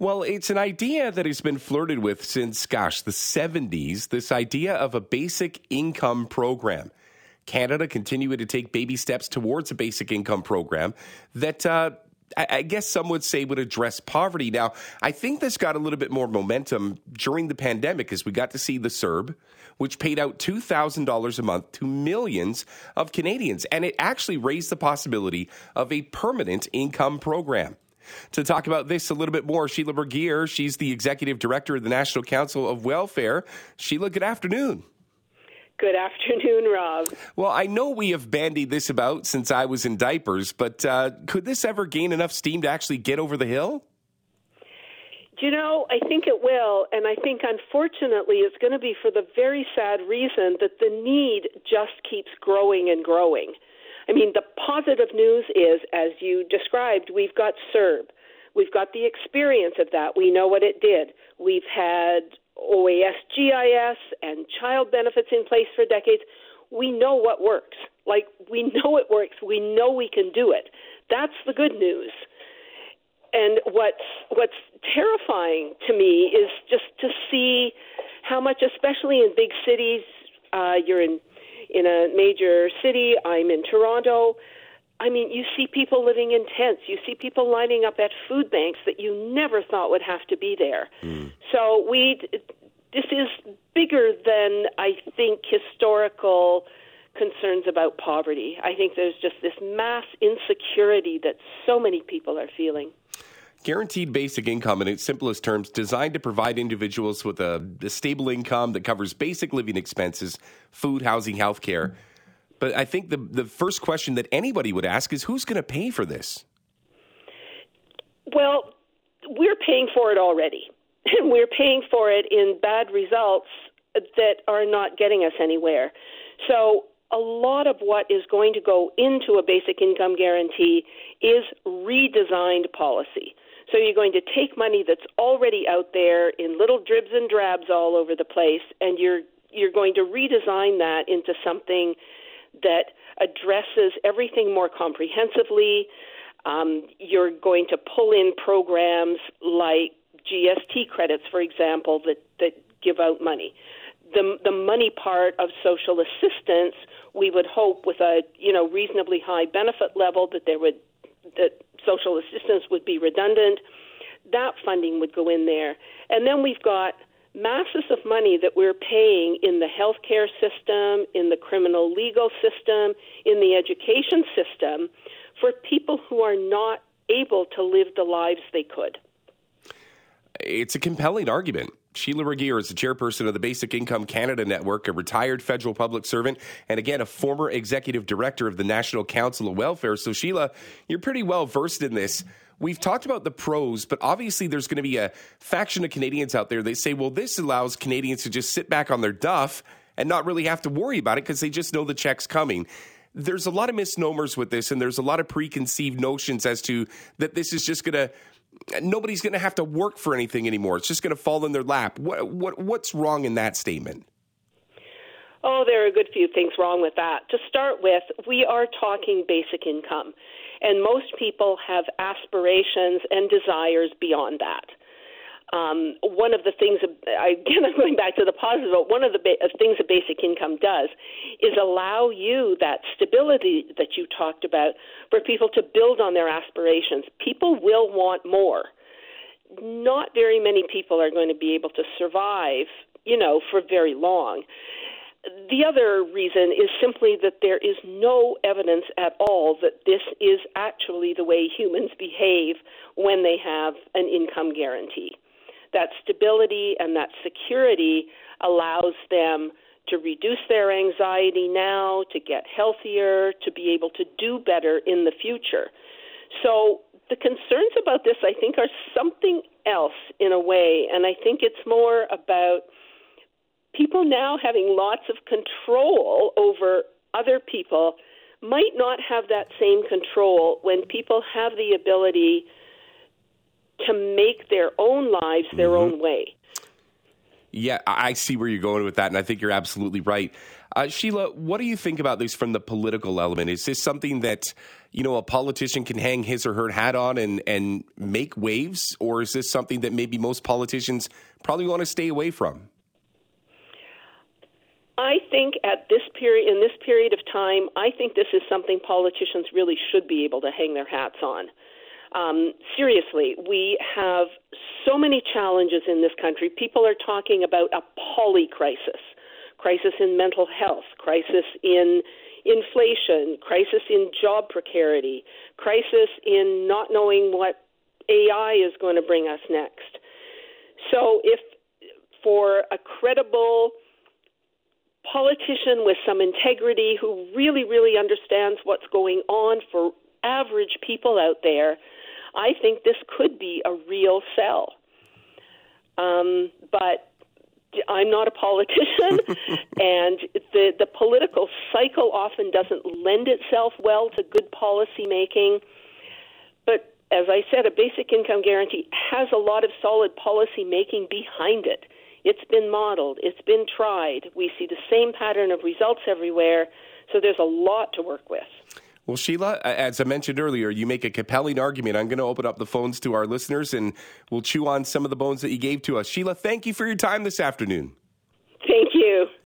Well, it's an idea that has been flirted with since, gosh, the 70s. This idea of a basic income program. Canada continuing to take baby steps towards a basic income program that uh, I, guess some would say would address poverty. Now, I think this got a little bit more momentum during the pandemic as we got to see the CERB, which paid out $2,000 a month to millions of Canadians. And it actually raised the possibility of a permanent income program. To talk about this a little bit more, Sheila Regehr, she's the executive director of the National Council of Welfare. Sheila, good afternoon. Good afternoon, Rob. Well, I know we have bandied this about since I was in diapers, but uh, could this ever gain enough steam to actually get over the hill? You know, I think it will, and I think unfortunately it's going to be for the very sad reason that the need just keeps growing and growing. I mean, the positive news is, as you described, we've got CERB. We've got the experience of that. We know what it did. We've had OAS GIS and child benefits in place for decades. We know what works. Like, we know it works. We know we can do it. That's the good news. And what's what's terrifying to me is just to see how much, especially in big cities, uh, you're in in a major city. I'm in Toronto. I mean, you see people living in tents. You see people lining up at food banks that you never thought would have to be there. Mm. So we, this is bigger than I think historical concerns about poverty. I think there's just this mass insecurity that so many people are feeling. Guaranteed basic income, in its simplest terms, designed to provide individuals with a, a stable income that covers basic living expenses, food, housing, health care. But I think the, the first question that anybody would ask is who's going to pay for this? Well, we're paying for it already. And we're paying for it in bad results that are not getting us anywhere. So, a lot of what is going to go into a basic income guarantee is redesigned policy. So you're going to take money that's already out there in little dribs and drabs all over the place, and you're you're going to redesign that into something that addresses everything more comprehensively. Um, you're going to pull in programs like GST credits, for example, that that give out money. The the money part of social assistance, we would hope, with a you know reasonably high benefit level, that there would that social assistance would be redundant. That funding would go in there. And then we've got masses of money that we're paying in the healthcare system, in the criminal legal system, in the education system for people who are not able to live the lives they could. It's a compelling argument. Sheila Regehr is the chairperson of the Basic Income Canada Network, a retired federal public servant, and again, a former executive director of the National Council of Welfare. So, Sheila, you're pretty well versed in this. We've talked about the pros, but obviously there's going to be a faction of Canadians out there. They say, well, this allows Canadians to just sit back on their duff and not really have to worry about it because they just know the check's coming there's a lot of misnomers with this, and there's a lot of preconceived notions as to that this is just going to nobody's going to have to work for anything anymore. It's just going to fall in their lap. What, what, what's wrong in that statement? Oh, there are a good few things wrong with that. To start with, we are talking basic income, and most people have aspirations and desires beyond that um, one of the things, again, I'm going back to the positive, but one of the ba- things a basic income does is allow you that stability that you talked about for people to build on their aspirations. People will want more. Not very many people are going to be able to survive, you know, for very long. The other reason is simply that there is no evidence at all that this is actually the way humans behave when they have an income guarantee that stability and that security allows them to reduce their anxiety now, to get healthier, to be able to do better in the future. So the concerns about this, I think, are something else in a way, and I think it's more about people now having lots of control over other people might not have that same control when people have the ability to make their own lives their mm-hmm. own way. Yeah, I see where you're going with that, and I think you're absolutely right. Uh, Sheila, what do you think about this from the political element? Is this something that you know a politician can hang his or her hat on and and make waves, or is this something that maybe most politicians probably want to stay away from? I think at this period, in this period of time, I think this is something politicians really should be able to hang their hats on. Um, seriously, we have so many challenges in this country. People are talking about a poly crisis crisis in mental health, crisis in inflation, crisis in job precarity, crisis in not knowing what AI is going to bring us next. So, if for a credible politician with some integrity who really, really understands what's going on for average people out there, I think this could be a real sell. Um, but I'm not a politician, and the the political cycle often doesn't lend itself well to good policy making. But as I said, a basic income guarantee has a lot of solid policy making behind it. It's been modeled, it's been tried. We see the same pattern of results everywhere, so there's a lot to work with. Well, Sheila, as I mentioned earlier, you make a compelling argument. I'm going to open up the phones to our listeners and we'll chew on some of the bones that you gave to us. Sheila, thank you for your time this afternoon.